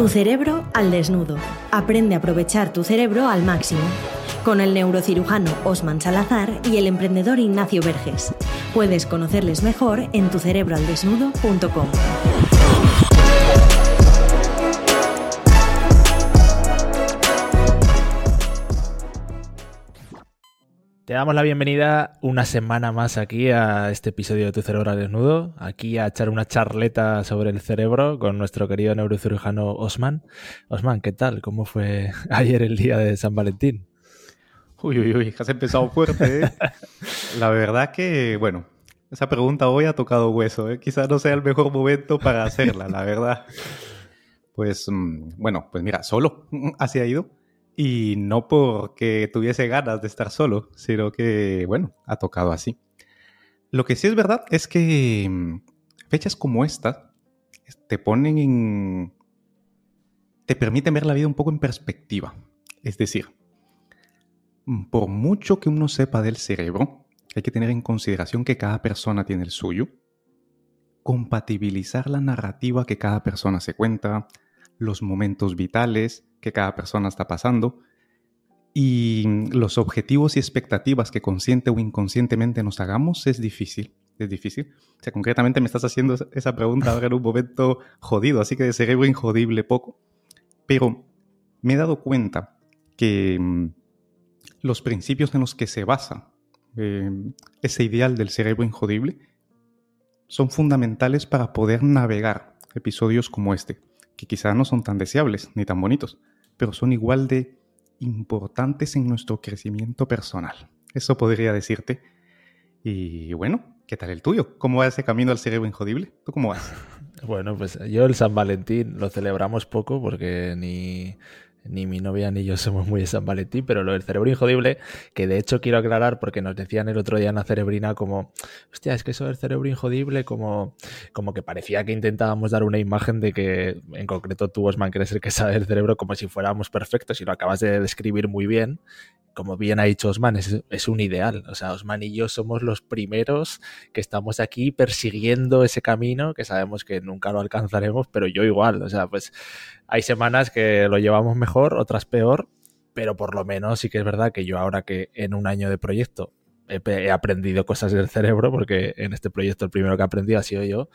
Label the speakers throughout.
Speaker 1: Tu cerebro al desnudo. Aprende a aprovechar tu cerebro al máximo. Con el neurocirujano Osman Salazar y el emprendedor Ignacio Verges. Puedes conocerles mejor en tucerebroaldesnudo.com.
Speaker 2: Te damos la bienvenida una semana más aquí a este episodio de Tu Cerebro al Desnudo, aquí a echar una charleta sobre el cerebro con nuestro querido neurocirujano Osman. Osman, ¿qué tal? ¿Cómo fue ayer el día de San Valentín?
Speaker 3: Uy, uy, uy, has empezado fuerte. ¿eh? la verdad que, bueno, esa pregunta hoy ha tocado hueso. ¿eh? Quizás no sea el mejor momento para hacerla, la verdad. Pues, mm, bueno, pues mira, solo así ha ido. Y no porque tuviese ganas de estar solo, sino que, bueno, ha tocado así. Lo que sí es verdad es que mm, fechas como esta te ponen en... te permiten ver la vida un poco en perspectiva. Es decir, mm, por mucho que uno sepa del cerebro, hay que tener en consideración que cada persona tiene el suyo, compatibilizar la narrativa que cada persona se cuenta, los momentos vitales, que cada persona está pasando y los objetivos y expectativas que consciente o inconscientemente nos hagamos es difícil. Es difícil. O sea, concretamente me estás haciendo esa pregunta ahora en un momento jodido, así que de cerebro injodible poco. Pero me he dado cuenta que mm, los principios en los que se basa eh, ese ideal del cerebro injodible son fundamentales para poder navegar episodios como este, que quizás no son tan deseables ni tan bonitos, pero son igual de importantes en nuestro crecimiento personal. Eso podría decirte. Y bueno, ¿qué tal el tuyo? ¿Cómo va ese camino al cerebro injodible? ¿Tú cómo vas?
Speaker 2: Bueno, pues yo el San Valentín lo celebramos poco porque ni ni mi novia ni yo somos muy de San Valentín, pero lo del cerebro injodible, que de hecho quiero aclarar porque nos decían el otro día en la cerebrina como, hostia, es que eso del cerebro injodible, como, como que parecía que intentábamos dar una imagen de que, en concreto tú, Osman, que eres el que sabe del cerebro, como si fuéramos perfectos y lo acabas de describir muy bien como bien ha dicho Osman, es, un ideal. O sea, Osman y yo somos los primeros que estamos aquí persiguiendo ese camino, que sabemos que nunca lo alcanzaremos, pero yo igual. O sea, pues hay semanas que lo llevamos mejor, otras peor, pero por lo menos sí que es verdad que yo ahora que en un año de proyecto he, he aprendido cosas del cerebro, porque en este proyecto el primero que he aprendido ha sido yo,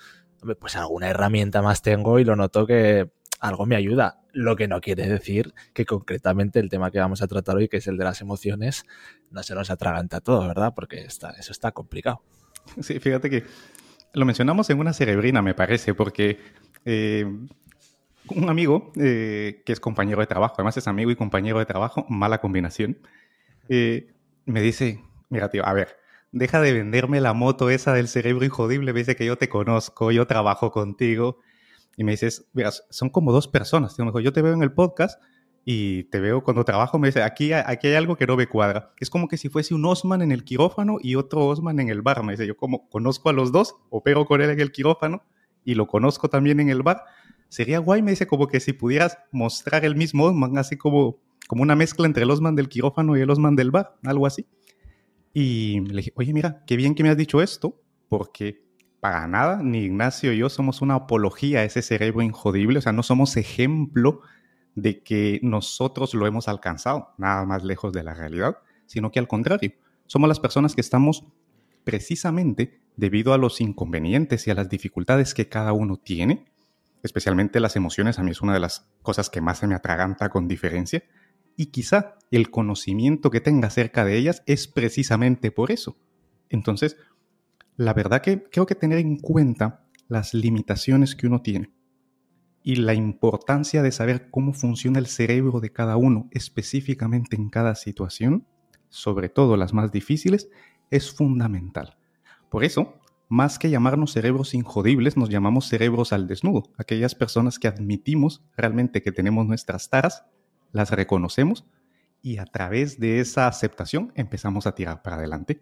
Speaker 2: pues alguna herramienta más tengo y lo noto que algo me ayuda. Lo que no quiere decir que concretamente el tema que vamos a tratar hoy, que es el de las emociones, no se nos atraganta todo, ¿verdad? Porque eso está complicado.
Speaker 3: Sí, fíjate que lo mencionamos en una cerebrina, me parece, porque eh, un amigo eh, que es compañero de trabajo, además es amigo y compañero de trabajo, mala combinación, eh, me dice, mira tío, a ver, deja de venderme la moto esa del cerebro injodible, me dice que yo te conozco, yo trabajo contigo, y me dices, mira, son como dos personas. Yo te veo en el podcast y te veo cuando trabajo, me dice, aquí, aquí hay algo que no me cuadra. Es como que si fuese un Osman en el quirófano y otro Osman en el bar. Me dice, yo como conozco a los dos, opero con él en el quirófano y lo conozco también en el bar. Sería guay, me dice, como que si pudieras mostrar el mismo Osman, así como, como una mezcla entre el Osman del quirófano y el Osman del bar, algo así. Y le dije, oye, mira, qué bien que me has dicho esto, porque para nada, ni Ignacio y yo somos una apología a ese cerebro injodible, o sea, no somos ejemplo de que nosotros lo hemos alcanzado, nada más lejos de la realidad, sino que al contrario, somos las personas que estamos precisamente debido a los inconvenientes y a las dificultades que cada uno tiene, especialmente las emociones, a mí es una de las cosas que más se me atraganta con diferencia, y quizá el conocimiento que tenga acerca de ellas es precisamente por eso. Entonces, la verdad que creo que tener en cuenta las limitaciones que uno tiene y la importancia de saber cómo funciona el cerebro de cada uno específicamente en cada situación, sobre todo las más difíciles, es fundamental. Por eso, más que llamarnos cerebros injodibles, nos llamamos cerebros al desnudo, aquellas personas que admitimos realmente que tenemos nuestras taras, las reconocemos y a través de esa aceptación empezamos a tirar para adelante.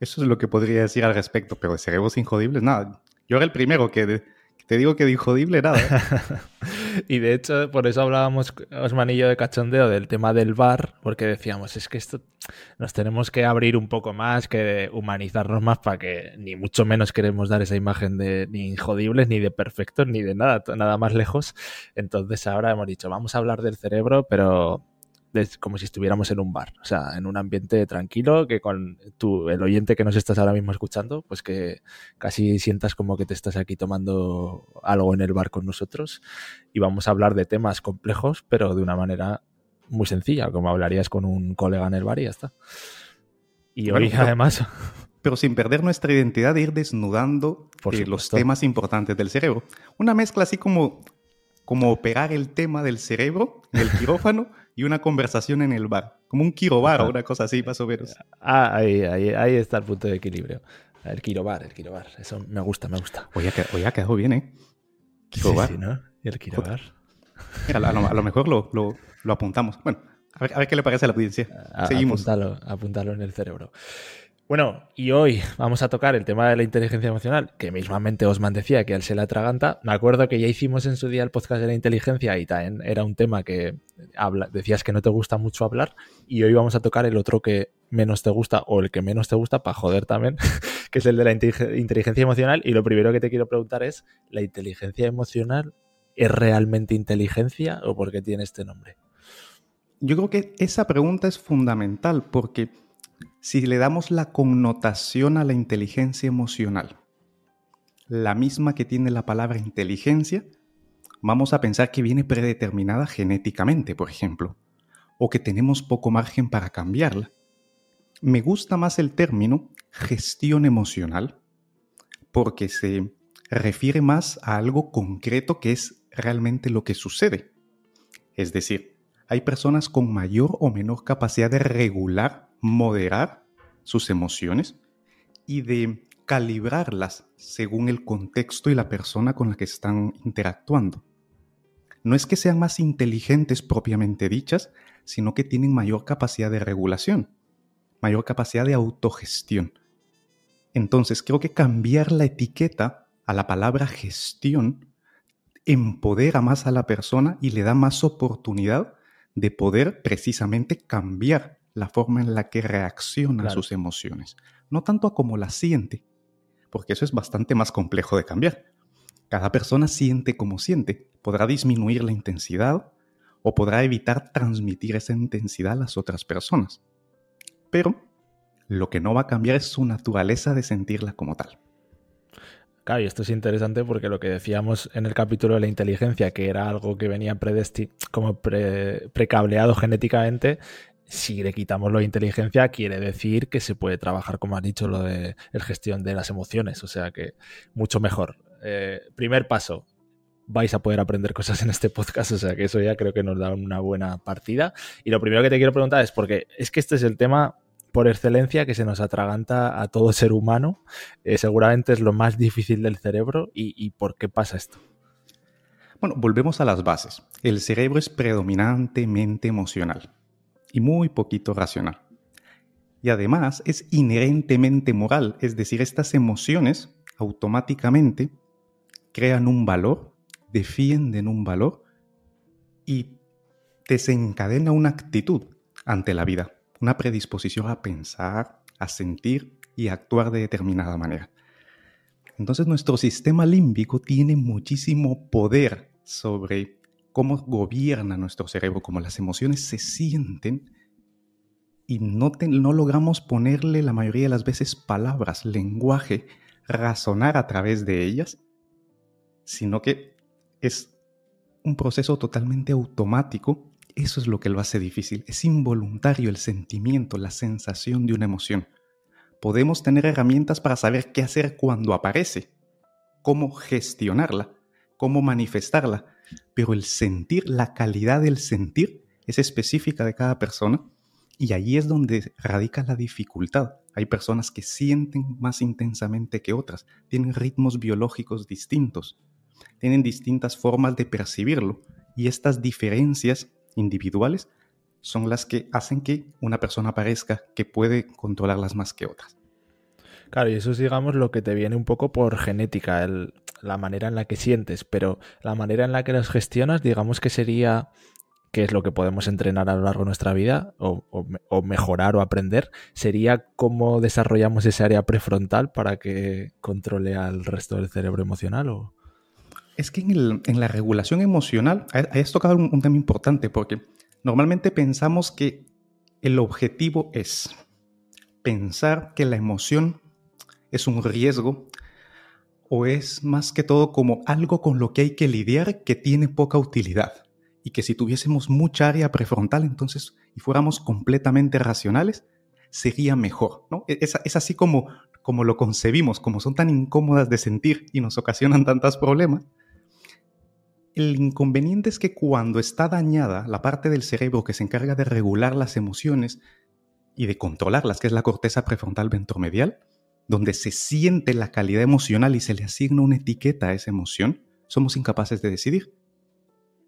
Speaker 3: Eso es lo que podría decir al respecto, pero de cerebros injodibles, nada. Yo era el primero que, te digo que de injodible nada.
Speaker 2: Y de hecho, por eso hablábamos, Osmanillo, de cachondeo del tema del bar, porque decíamos, es que esto nos tenemos que abrir un poco más, que humanizarnos más para que ni mucho menos queremos dar esa imagen de ni injodibles, ni de perfectos, ni de nada, nada más lejos. Entonces ahora hemos dicho, vamos a hablar del cerebro, pero como si estuviéramos en un bar, o sea, en un ambiente tranquilo, que con tu, el oyente que nos estás ahora mismo escuchando, pues que casi sientas como que te estás aquí tomando algo en el bar con nosotros y vamos a hablar de temas complejos, pero de una manera muy sencilla, como hablarías con un colega en el bar y ya está. Y hoy además...
Speaker 3: Pero sin perder nuestra identidad de ir desnudando eh, los temas importantes del cerebro. Una mezcla así como como operar el tema del cerebro en el quirófano y una conversación en el bar. Como un quirobar o una cosa así, más o menos.
Speaker 2: Ah, ahí, ahí, ahí está el punto de equilibrio. El quirobar, el quirobar. Eso me gusta, me gusta.
Speaker 3: Oye, ha quedado bien, ¿eh?
Speaker 2: Quirobar. Sí, ¿no? El quirobar.
Speaker 3: Mira, a, lo, mejor lo, lo, lo, apuntamos. Bueno, a ver, a ver, qué le parece a la audiencia. Seguimos.
Speaker 2: Apúntalo, apúntalo en el cerebro. Bueno, y hoy vamos a tocar el tema de la inteligencia emocional, que mismamente Osman decía que él se la atraganta. Me acuerdo que ya hicimos en su día el podcast de la inteligencia y también era un tema que habla, decías que no te gusta mucho hablar, y hoy vamos a tocar el otro que menos te gusta o el que menos te gusta, para joder también, que es el de la inteligencia emocional. Y lo primero que te quiero preguntar es, ¿la inteligencia emocional es realmente inteligencia o por qué tiene este nombre?
Speaker 3: Yo creo que esa pregunta es fundamental porque si le damos la connotación a la inteligencia emocional, la misma que tiene la palabra inteligencia, vamos a pensar que viene predeterminada genéticamente, por ejemplo, o que tenemos poco margen para cambiarla. Me gusta más el término gestión emocional porque se refiere más a algo concreto que es realmente lo que sucede. Es decir, hay personas con mayor o menor capacidad de regular moderar sus emociones y de calibrarlas según el contexto y la persona con la que están interactuando. No es que sean más inteligentes propiamente dichas, sino que tienen mayor capacidad de regulación, mayor capacidad de autogestión. Entonces creo que cambiar la etiqueta a la palabra gestión empodera más a la persona y le da más oportunidad de poder precisamente cambiar la forma en la que reacciona a sus emociones, no tanto a cómo las siente, porque eso es bastante más complejo de cambiar. Cada persona siente como siente, podrá disminuir la intensidad o podrá evitar transmitir esa intensidad a las otras personas. Pero lo que no va a cambiar es su naturaleza de sentirla como tal.
Speaker 2: Claro, y esto es interesante porque lo que decíamos en el capítulo de la inteligencia, que era algo que venía predesti como precableado genéticamente, si le quitamos de inteligencia, quiere decir que se puede trabajar, como has dicho, lo de la gestión de las emociones. O sea que mucho mejor. Eh, primer paso, vais a poder aprender cosas en este podcast, o sea que eso ya creo que nos da una buena partida. Y lo primero que te quiero preguntar es, porque es que este es el tema por excelencia que se nos atraganta a todo ser humano, eh, seguramente es lo más difícil del cerebro y por qué pasa esto.
Speaker 3: Bueno, volvemos a las bases. El cerebro es predominantemente emocional y muy poquito racional. Y además es inherentemente moral, es decir, estas emociones automáticamente crean un valor, defienden un valor y desencadena una actitud ante la vida, una predisposición a pensar, a sentir y a actuar de determinada manera. Entonces nuestro sistema límbico tiene muchísimo poder sobre cómo gobierna nuestro cerebro, cómo las emociones se sienten y no, no logramos ponerle la mayoría de las veces palabras, lenguaje, razonar a través de ellas, sino que es un proceso totalmente automático. Eso es lo que lo hace difícil. Es involuntario el sentimiento, la sensación de una emoción. Podemos tener herramientas para saber qué hacer cuando aparece, cómo gestionarla, cómo manifestarla, pero el sentir, la calidad del sentir es específica de cada persona y ahí es donde radica la dificultad. Hay personas que sienten más intensamente que otras, tienen ritmos biológicos distintos, tienen distintas formas de percibirlo y estas diferencias individuales son las que hacen que una persona parezca que puede controlarlas más que otras.
Speaker 2: Claro, y eso es, digamos, lo que te viene un poco por genética. El, la manera en la que sientes, pero la manera en la que los gestionas, digamos que sería que es lo que podemos entrenar a lo largo de nuestra vida o, mejorar o aprender, sería cómo desarrollamos ese área prefrontal para que controle al resto del cerebro emocional. ¿o?
Speaker 3: Es que en, la regulación emocional, has tocado un tema importante porque normalmente pensamos que el objetivo es pensar que la emoción es un riesgo o es más que todo como algo con lo que hay que lidiar que tiene poca utilidad y que si tuviésemos mucha área prefrontal entonces y fuéramos completamente racionales sería mejor, ¿no? E-, es, es así como, como lo concebimos, como son tan incómodas de sentir y nos ocasionan tantos problemas. El inconveniente es que cuando está dañada la parte del cerebro que se encarga de regular las emociones y de controlarlas, que es la corteza prefrontal ventromedial, donde se siente la calidad emocional y se le asigna una etiqueta a esa emoción, somos incapaces de decidir.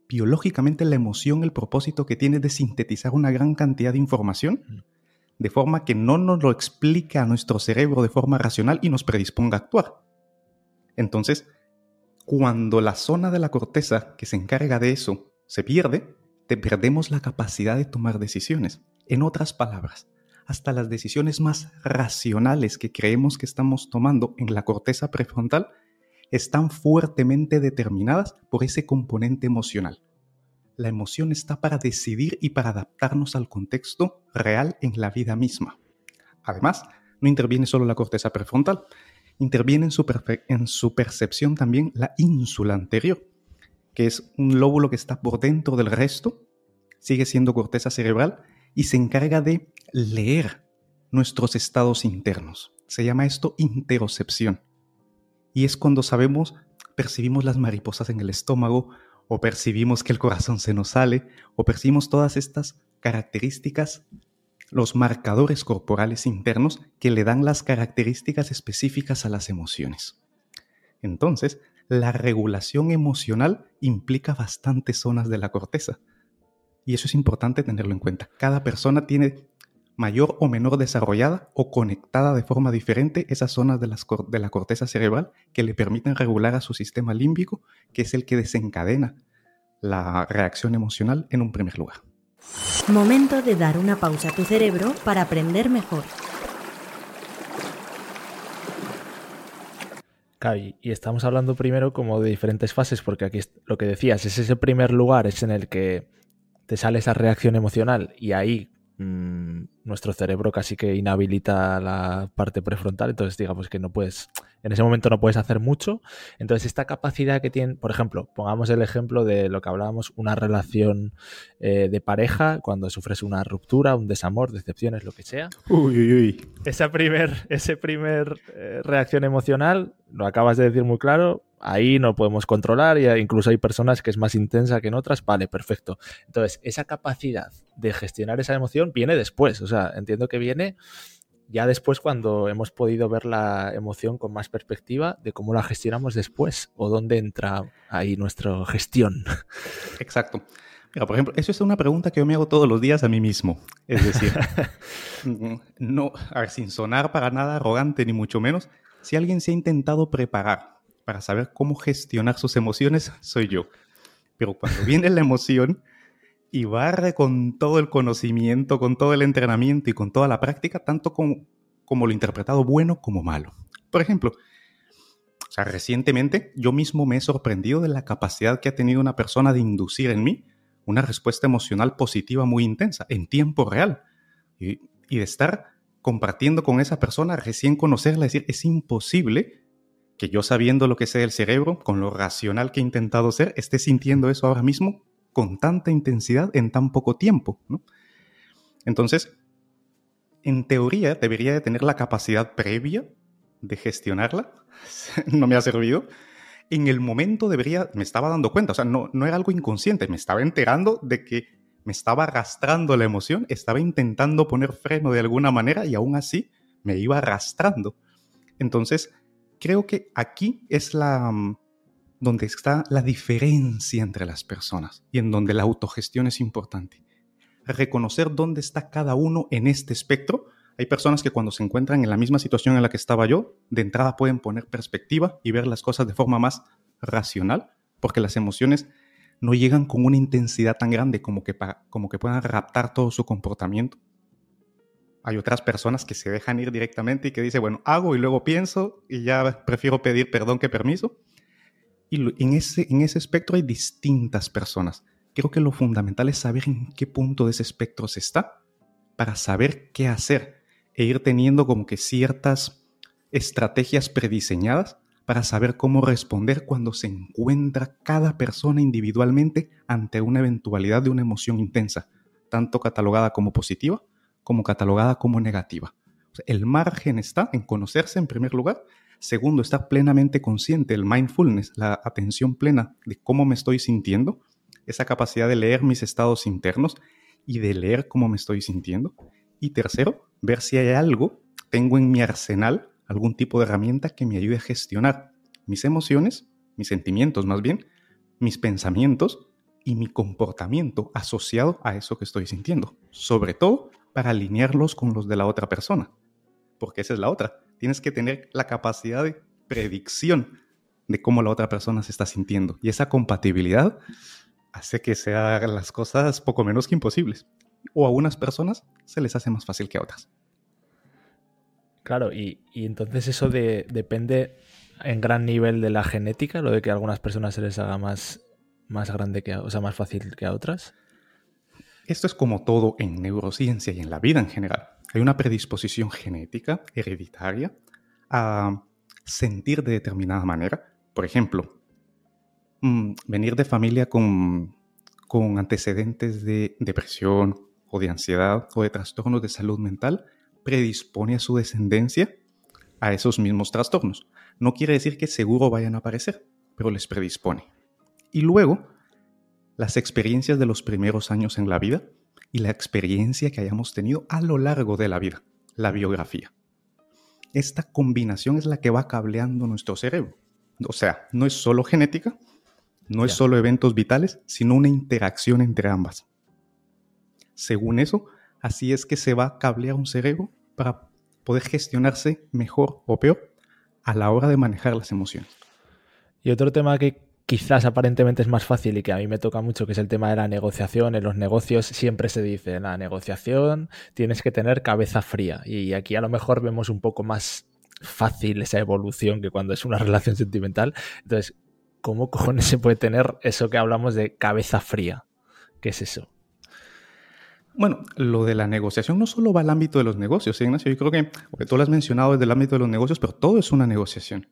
Speaker 3: Biológicamente la emoción, el propósito que tiene de sintetizar una gran cantidad de información, de forma que no nos lo explica a nuestro cerebro de forma racional y nos predisponga a actuar. Entonces, cuando la zona de la corteza que se encarga de eso se pierde, te perdemos la capacidad de tomar decisiones. En otras palabras, hasta las decisiones más racionales que creemos que estamos tomando en la corteza prefrontal están fuertemente determinadas por ese componente emocional. La emoción está para decidir y para adaptarnos al contexto real en la vida misma. Además, no interviene solo la corteza prefrontal, interviene en su, percepción también la ínsula anterior, que es un lóbulo que está por dentro del resto, sigue siendo corteza cerebral y se encarga de leer nuestros estados internos. Se llama esto interocepción. Y es cuando sabemos, percibimos las mariposas en el estómago, o percibimos que el corazón se nos sale, o percibimos todas estas características, los marcadores corporales internos que le dan las características específicas a las emociones. Entonces, la regulación emocional implica bastantes zonas de la corteza. Y eso es importante tenerlo en cuenta. Cada persona tiene mayor o menor desarrollada o conectada de forma diferente esas zonas de, de la corteza cerebral que le permiten regular a su sistema límbico, que es el que desencadena la reacción emocional en un primer lugar.
Speaker 1: Momento de dar una pausa a tu cerebro para aprender mejor.
Speaker 2: y estamos hablando primero como de diferentes fases, porque aquí lo que decías es ese primer lugar, es en el que te sale esa reacción emocional y ahí mm, nuestro cerebro casi que inhabilita la parte prefrontal, entonces digamos que no puedes, en ese momento no puedes hacer mucho. Entonces esta capacidad que tiene, por ejemplo, pongamos el ejemplo de lo que hablábamos, una relación eh, de pareja, cuando sufres una ruptura, un desamor, decepciones, lo que sea.
Speaker 3: Uy, uy, uy.
Speaker 2: Esa primer, ese primer eh, reacción emocional, lo acabas de decir muy claro, ahí no podemos controlar y incluso hay personas que es más intensa que en otras, vale, perfecto. Entonces, esa capacidad de gestionar esa emoción viene después, o sea, entiendo que viene ya después cuando hemos podido ver la emoción con más perspectiva de cómo la gestionamos después o dónde entra ahí nuestra gestión.
Speaker 3: Exacto. Mira, por ejemplo, eso es una pregunta que yo me hago todos los días a mí mismo. Es decir, no, a ver, sin sonar para nada arrogante ni mucho menos, si alguien se ha intentado preparar para saber cómo gestionar sus emociones soy yo. Pero cuando viene la emoción y barre con todo el conocimiento, con todo el entrenamiento y con toda la práctica, tanto como, lo interpretado bueno como malo. Por ejemplo, recientemente yo mismo me he sorprendido de la capacidad que ha tenido una persona de inducir en mí una respuesta emocional positiva muy intensa, en tiempo real. Y, y de estar compartiendo con esa persona, recién conocerla, decir, es imposible que yo sabiendo lo que sé del cerebro, con lo racional que he intentado ser, esté sintiendo eso ahora mismo con tanta intensidad en tan poco tiempo. Entonces, en teoría debería de tener la capacidad previa de gestionarla. no me ha servido. En el momento debería, me estaba dando cuenta, o sea, no, no era algo inconsciente, me estaba enterando de que me estaba arrastrando la emoción, estaba intentando poner freno de alguna manera y aún así me iba arrastrando. Entonces, creo que aquí es la mm, donde está la diferencia entre las personas y en donde la autogestión es importante. Reconocer dónde está cada uno en este espectro Hay personas que cuando se encuentran en la misma situación en la que estaba yo, de entrada pueden poner perspectiva y ver las cosas de forma más racional, porque las emociones no llegan con una intensidad tan grande como que, como que puedan raptar todo su comportamiento. Hay otras personas que se dejan ir directamente y que dicen, bueno, hago y luego pienso y ya prefiero pedir perdón que permiso. Y en ese, en ese espectro hay distintas personas. Creo que lo fundamental es saber en qué punto de ese espectro se está para saber qué hacer e ir teniendo como que ciertas estrategias prediseñadas para saber cómo responder cuando se encuentra cada persona individualmente ante una eventualidad de una emoción intensa, tanto catalogada como positiva como catalogada como negativa. el margen está en conocerse en primer lugar. Segundo, estar plenamente consciente, el mindfulness, la atención plena de cómo me estoy sintiendo, esa capacidad de leer mis estados internos y de leer cómo me estoy sintiendo. Y tercero, ver si hay algo, tengo en mi arsenal algún tipo de herramienta que me ayude a gestionar mis emociones, mis sentimientos más bien, mis pensamientos y mi comportamiento asociado a eso que estoy sintiendo. Sobre todo para alinearlos con los de la otra persona. Porque esa es la otra. Tienes que tener la capacidad de predicción de cómo la otra persona se está sintiendo. Y esa compatibilidad hace que sean las cosas poco menos que imposibles. O a unas personas se les hace más fácil que a otras.
Speaker 2: Claro, y, entonces eso de, depende en gran nivel de la genética, lo de que a algunas personas se les haga más, más grande que o sea, más fácil que a otras.
Speaker 3: Esto es como todo en neurociencia y en la vida en general. Hay una predisposición genética, hereditaria, a sentir de determinada manera. Por ejemplo, mm, venir de familia con, con antecedentes de depresión o de ansiedad o de trastornos de salud mental predispone a su descendencia a esos mismos trastornos. No quiere decir que seguro vayan a aparecer, pero les predispone. Y luego, las experiencias de los primeros años en la vida y la experiencia que hayamos tenido a lo largo de la vida, la biografía. Esta combinación es la que va cableando nuestro cerebro. O sea, no es solo genética, no es solo eventos vitales, sino una interacción entre ambas. Según eso, así es que se va a cablear un cerebro para poder gestionarse mejor o peor a la hora de manejar las emociones.
Speaker 2: Y otro tema que quizás aparentemente es más fácil y que a mí me toca mucho, que es el tema de la negociación. En los negocios siempre se dice, en la negociación tienes que tener cabeza fría. Y aquí a lo mejor vemos un poco más fácil esa evolución que cuando es una relación sentimental. Entonces, ¿cómo cojones se puede tener eso que hablamos de cabeza fría? ¿Qué es eso?
Speaker 3: Bueno, lo de la negociación no solo va al ámbito de los negocios, ¿sí, Ignacio. Yo creo que, porque tú lo has mencionado desde el ámbito de los negocios, pero todo es una negociación.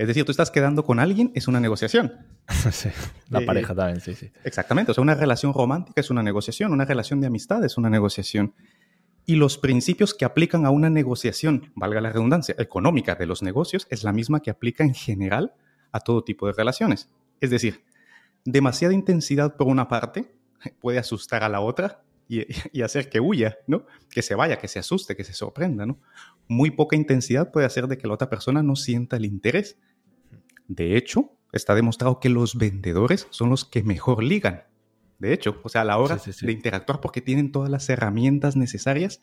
Speaker 3: Es decir, tú estás quedando con alguien, es una negociación.
Speaker 2: sí, la eh, pareja también, sí, sí.
Speaker 3: Exactamente, o sea, una relación romántica es una negociación, una relación de amistad es una negociación. Y los principios que aplican a una negociación, valga la redundancia, económica de los negocios, es la misma que aplica en general a todo tipo de relaciones. Es decir, demasiada intensidad por una parte puede asustar a la otra y, hacer que huya, ¿no? Que se vaya, que se asuste, que se sorprenda, ¿no? Muy poca intensidad puede hacer de que la otra persona no sienta el interés. De hecho, está demostrado que los vendedores son los que mejor ligan. De hecho, o sea, a la hora de interactuar porque tienen todas las herramientas necesarias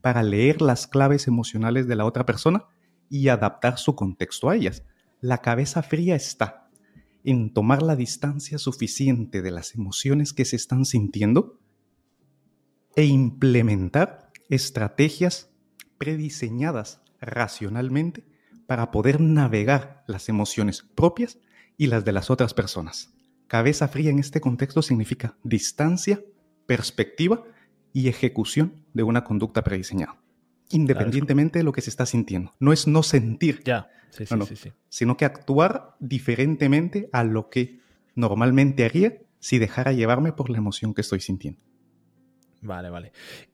Speaker 3: para leer las claves emocionales de la otra persona y adaptar su contexto a ellas. La cabeza fría está en tomar la distancia suficiente de las emociones que se están sintiendo e implementar estrategias prediseñadas racionalmente para poder navegar las emociones propias y las de las otras personas. Cabeza fría en este contexto significa distancia, perspectiva y ejecución de una conducta prediseñada, independientemente de lo que se está sintiendo. No es no sentir,
Speaker 2: ya. Sí, sí,
Speaker 3: sino que actuar diferentemente a lo que normalmente haría si dejara llevarme por la emoción que estoy sintiendo.
Speaker 2: Vale, vale.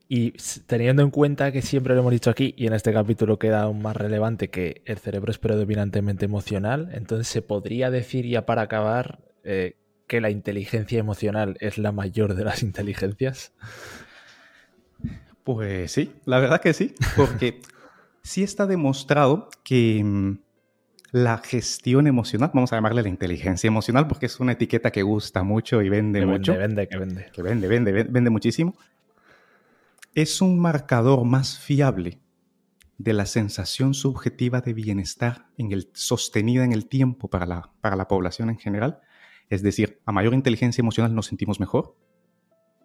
Speaker 2: Y teniendo en cuenta que siempre lo hemos dicho aquí, y en este capítulo queda aún más relevante que el cerebro es predominantemente emocional, entonces se podría decir ya para acabar eh, que la inteligencia emocional es la mayor de las inteligencias.
Speaker 3: Pues sí, la verdad que sí, porque sí está demostrado que mm, la gestión emocional, vamos a llamarle la inteligencia emocional porque es una etiqueta que gusta mucho y vende mucho.
Speaker 2: Vende, que vende.
Speaker 3: Que vende, vende, vende muchísimo es un marcador más fiable de la sensación subjetiva de bienestar en el, sostenida en el tiempo para la, para la población en general. Es decir, a mayor inteligencia emocional nos sentimos mejor.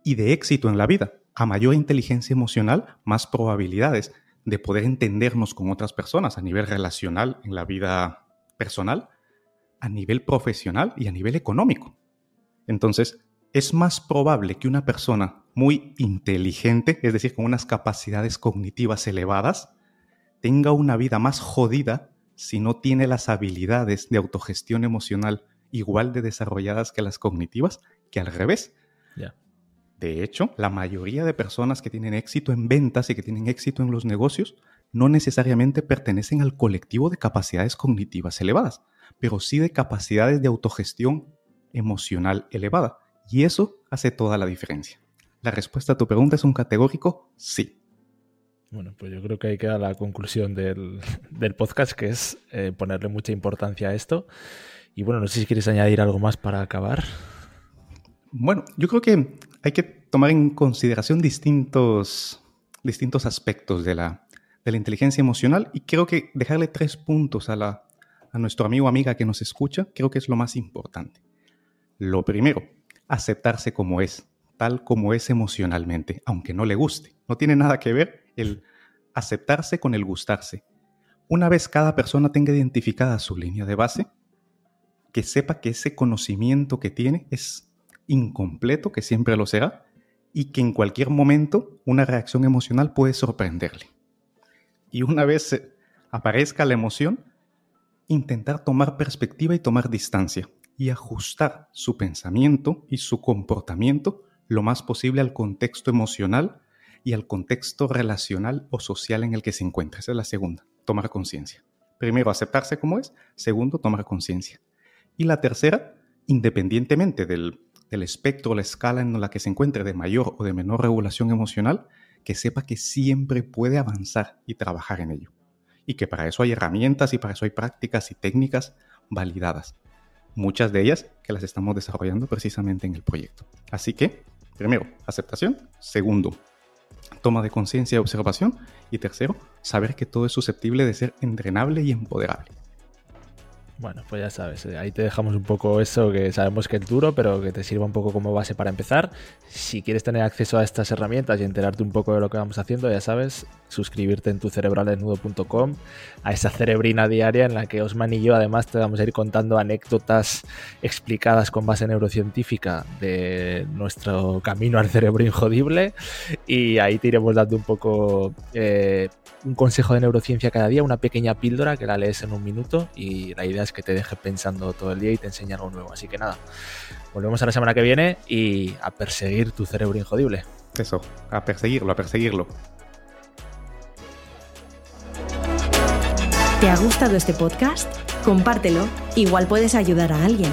Speaker 3: Y de éxito en la vida, a mayor inteligencia emocional, más probabilidades de poder entendernos con otras personas a nivel relacional en la vida personal, a nivel profesional y a nivel económico. Entonces, es más probable que una persona muy inteligente, es decir, con unas capacidades cognitivas elevadas, tenga una vida más jodida si no tiene las habilidades de autogestión emocional igual de desarrolladas que las cognitivas, que al revés. De hecho, la mayoría de personas que tienen éxito en ventas y que tienen éxito en los negocios no necesariamente pertenecen al colectivo de capacidades cognitivas elevadas, pero sí de capacidades de autogestión emocional elevada. Y eso hace toda la diferencia. La respuesta a tu pregunta es un categórico sí.
Speaker 2: Bueno, pues yo creo que ahí queda la conclusión del, podcast, que es eh, ponerle mucha importancia a esto. Y bueno, no sé si quieres añadir algo más para acabar.
Speaker 3: Bueno, yo creo que hay que tomar en consideración distintos, distintos aspectos de la, de la inteligencia emocional y creo que dejarle tres puntos a, la, a nuestro amigo o amiga que nos escucha, creo que es lo más importante. Lo primero, aceptarse como es, tal como es emocionalmente, aunque no le guste. No tiene nada que ver el aceptarse con el gustarse. Una vez cada persona tenga identificada su línea de base, que sepa que ese conocimiento que tiene es incompleto, que siempre lo será, y que en cualquier momento una reacción emocional puede sorprenderle. Y una vez aparezca la emoción, intentar tomar perspectiva y tomar distancia y ajustar su pensamiento y su comportamiento lo más posible al contexto emocional y al contexto relacional o social en el que se encuentra. Esa es la segunda, tomar conciencia. Primero, aceptarse como es. Segundo, tomar conciencia. Y la tercera, independientemente del, del espectro o la escala en la que se encuentre de mayor o de menor regulación emocional, que sepa que siempre puede avanzar y trabajar en ello. Y que para eso hay herramientas y para eso hay prácticas y técnicas validadas muchas de ellas que las estamos desarrollando precisamente en el proyecto. Así que, primero, aceptación. Segundo, toma de conciencia y observación. Y tercero, saber que todo es susceptible de ser entrenable y empoderable.
Speaker 2: Bueno, pues ya sabes, eh, ahí te dejamos un poco eso que sabemos que es duro, pero que te sirva un poco como base para empezar. Si quieres tener acceso a estas herramientas y enterarte un poco de lo que vamos haciendo, ya sabes, suscribirte en tu cerebralesnudo.com a esa cerebrina diaria en la que Osman y yo además te vamos a ir contando anécdotas explicadas con base neurocientífica de nuestro camino al cerebro injodible y ahí te iremos dando un poco eh, un consejo de neurociencia cada día, una pequeña píldora que la lees en un minuto y la idea es que te deje pensando todo el día y te enseñe algo nuevo. Así que nada, volvemos a la semana que viene y a perseguir tu cerebro injodible.
Speaker 3: Eso, a perseguirlo, a perseguirlo.
Speaker 1: ¿Te ha gustado este podcast? Compártelo, igual puedes ayudar a alguien.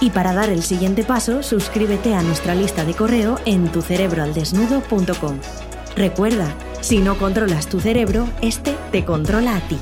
Speaker 1: Y para dar el siguiente paso, suscríbete a nuestra lista de correo en tucerebroaldesnudo.com. Recuerda, si no controlas tu cerebro, este te controla a ti.